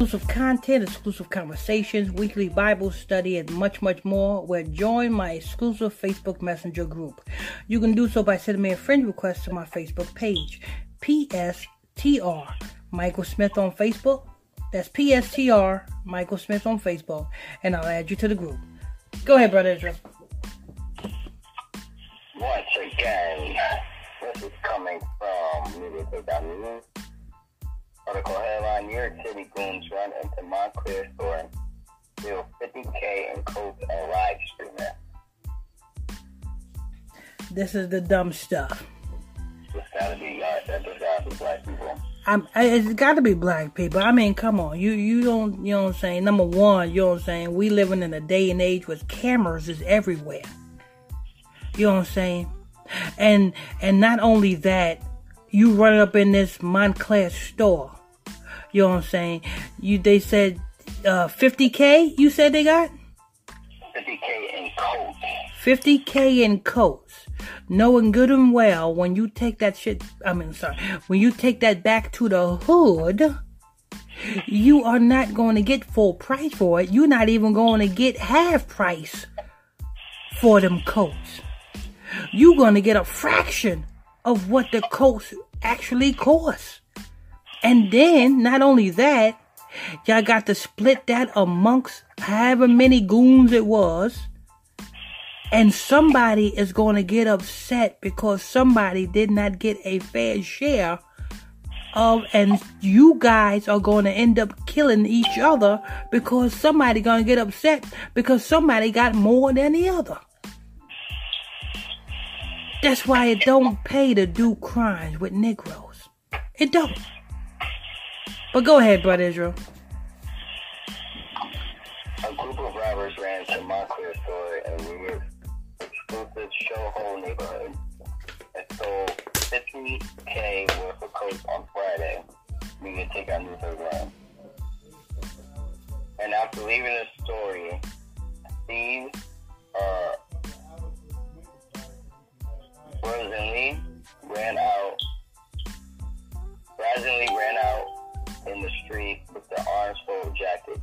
exclusive content, exclusive conversations, weekly Bible study, and much, much more, where join my exclusive Facebook Messenger group. You can do so by sending me a friend request to my Facebook page, PSTR Michael Smith on Facebook. That's PSTR Michael Smith on Facebook, and I'll add you to the group. Go ahead, Brother Israel. Once again, this is coming from Media Article headline New York City goons run into Moncler store and steal 50K in coke and live streaming. This is the dumb stuff. It's gotta be, uh, that gotta be black people. I'm, it's got to be black people. I mean, come on, you you don't you know what I'm saying. Number one, you know what I'm saying. We living in a day and age where cameras is everywhere. You know what I'm saying, and and not only that, you run up in this Moncler store. You know what I'm saying? You they said uh, 50k. You said they got 50k in coats. 50k in coats. Knowing good and well when you take that shit. I mean, sorry. When you take that back to the hood. You are not going to get full price for it. You're not even going to get half price for them coats. You're going to get a fraction of what the coats actually cost. And then, not only that, y'all got to split that amongst however many goons it was. And somebody is going to get upset because somebody did not get a fair share of, and you guys are going to end up killing each other because somebody going to get upset because somebody got more than the other. That's why it don't pay to do crimes with Negroes. It don't. But go ahead, Brother Israel. A group of robbers ran exclusive Soho neighborhood and stole 50k worth of coats on Friday. We can take our news headline. And after leaving the story, thieves uh, brazenly ran out. Brazenly ran out in the street with the arms full of jackets.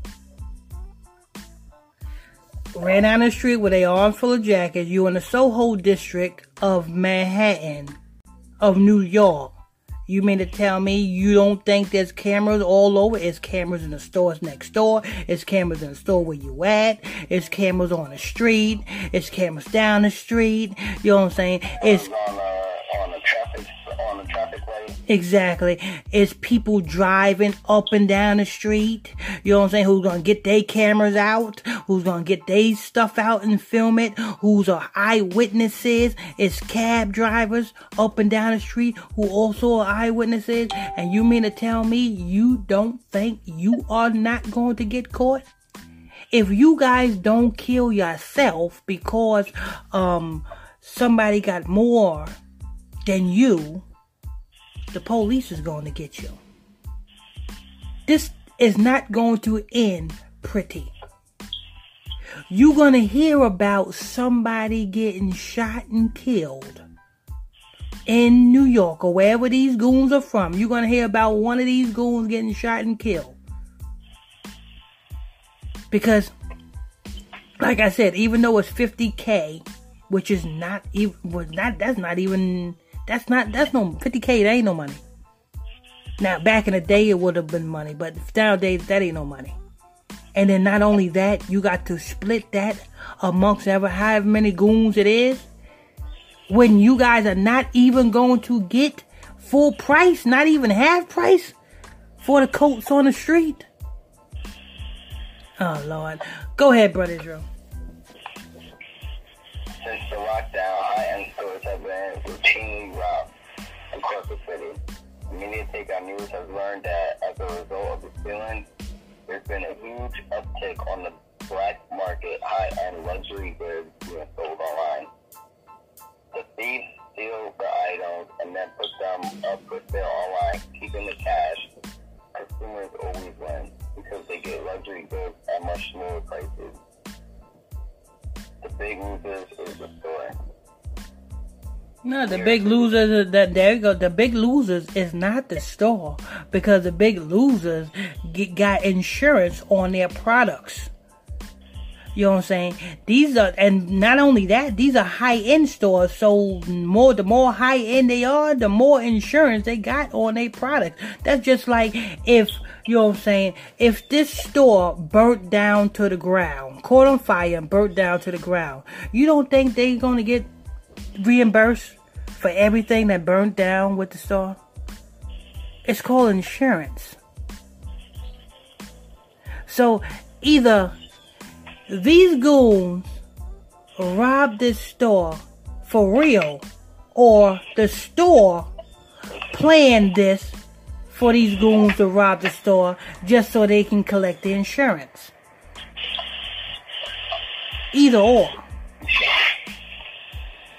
Ran down the street with a arms full of jackets. You're in the Soho district of Manhattan, of New York. You mean to tell me you don't think there's cameras all over? It's cameras in the stores next door. It's cameras in the store where you at. It's cameras on the street. It's cameras down the street. You know what I'm saying? It's on, uh, on the traffic on the traffic light. Exactly. It's people driving up and down the street. You know what I'm saying? Who's gonna get their cameras out? Who's gonna get their stuff out and film it? Who's are eyewitnesses? It's cab drivers up and down the street who also are eyewitnesses. And you mean to tell me you don't think you are not going to get caught? If you guys don't kill yourself because um somebody got more than you, the police is going to get you. This is not going to end pretty. You're going to hear about somebody getting shot and killed in New York or wherever these goons are from. You're going to hear about one of these goons getting shot and killed. Because, like I said, even though it's 50K, which is not even, not, that's not even that's not that's no 50k. That ain't no money. Now back in the day it would have been money, but nowadays that ain't no money. And then not only that, you got to split that amongst ever however many goons it is. When you guys are not even going to get full price, not even half price for the coats on the street. Oh Lord. Go ahead, brother Israel. Since the lockdown, high-end stores have been routinely robbed across the city. Media Takeout News has learned that as a result of the stealing, there's been a huge uptick on the black market high-end luxury goods being sold online. The thieves steal the items and then put them up for sale online, keeping the cash. Consumers always win because they get luxury goods at much lower prices. The big losers is the store. No, the big losers. That there you go. The big losers is not the store because the big losers get, got insurance on their products. You know what I'm saying? These are, and not only that, these are high end stores. So more, the more high end they are, the more insurance they got on their product. That's just like if, you know what I'm saying? If this store burnt down to the ground, caught on fire and burnt down to the ground, you don't think they're going to get reimbursed for everything that burned down with the store? It's called insurance. So either these goons robbed this store for real, or the store planned this for these goons to rob the store just so they can collect the insurance. Either or.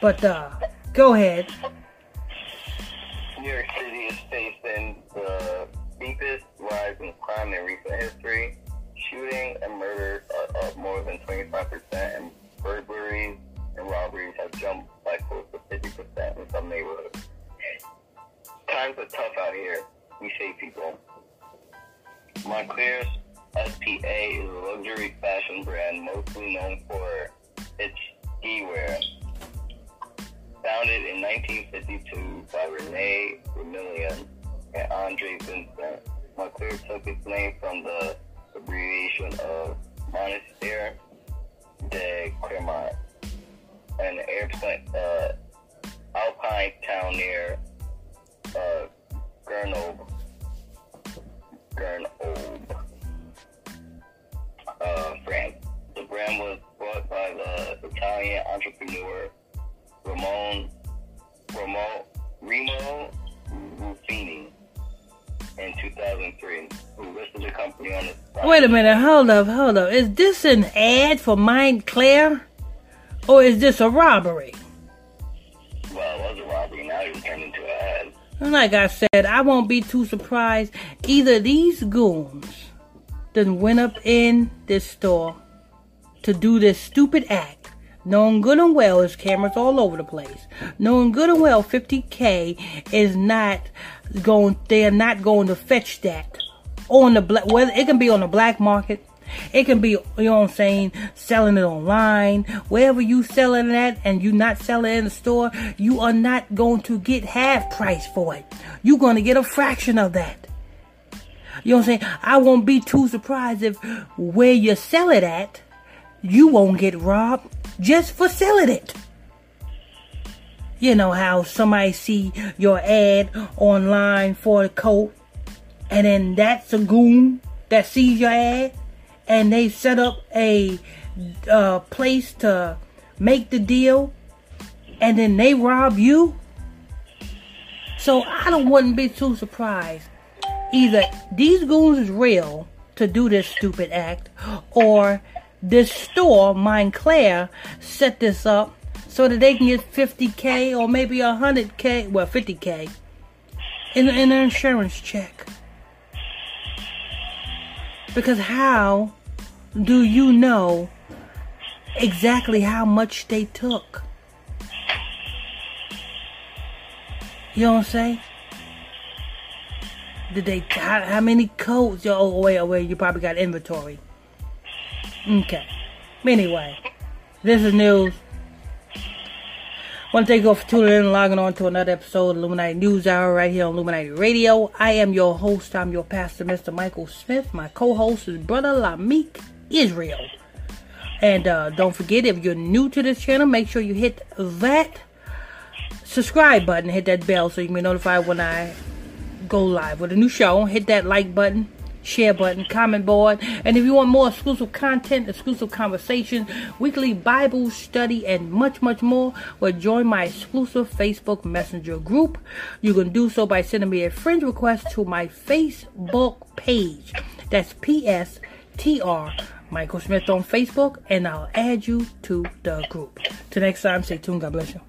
But uh, go ahead. New York City is facing the deepest rise in crime in recent history. Shooting and murders are up more than 25%, and burglaries and robberies have jumped by close to 50% in some neighborhoods. Times are tough out here, we say people. Moncler's SPA is a luxury fashion brand mostly known for its ski wear. Founded in 1952 by Rene Ramillon and Andre Vincent, Moncler took its name from the abbreviation of Monestier de Clermont, an airplane, uh, alpine town near uh, Grenoble. Grenoble, uh, France. The brand was bought by the Italian entrepreneur Ramon, Ramon, Remo Ruffini in 2003, who listed the company on the. Wait a minute, hold up, hold up. Is this an ad for Moncler? Or is this a robbery? Well, it was a robbery, now it's turned into an ad. And like I said, I won't be too surprised. Either these goons then went up in this store to do this stupid act, knowing good and well there's cameras all over the place, knowing good and well 50k is not going, they're not going to fetch that on the black, whether it can be on the black market, it can be, you know what I'm saying, selling it online, wherever you selling it at and you not selling it in the store, you are not going to get half price for it. You're going to get a fraction of that. You know what I'm saying? I won't be too surprised if where you sell it at, you won't get robbed just it. You know how somebody see your ad online for a coat and then that's a goon that sees your ad and they set up a uh, place to make the deal and then they rob you. So I don't wouldn't be too surprised. Either these goons is real to do this stupid act, or this store, Mine Moncler, set this up so that they can get 50k or maybe 100k, well 50k in, in an insurance check. Because how do you know exactly how much they took? You know what I'm saying? Did they, how, how many coats? Oh, wait, oh, wait, you probably got inventory. Okay. Anyway, this is news. Want to thank you for tuning in and logging on to another episode of Illuminati News Hour right here on Illuminati Radio. I am your host. I'm your pastor, Mr. Michael Smith. My co-host is Brother Lamik Israel. And uh, don't forget, if you're new to this channel, make sure you hit that subscribe button, hit that bell so you can be notified when I go live with a new show. Hit that like button, share button, comment board. And if you want more exclusive content, exclusive conversations, weekly Bible study, and much, much more, well, join my exclusive Facebook Messenger group. You can do so by sending me a friend request to my Facebook page. That's PSTR Michael Smith on Facebook, and I'll add you to the group. Till next time, stay tuned. God bless you.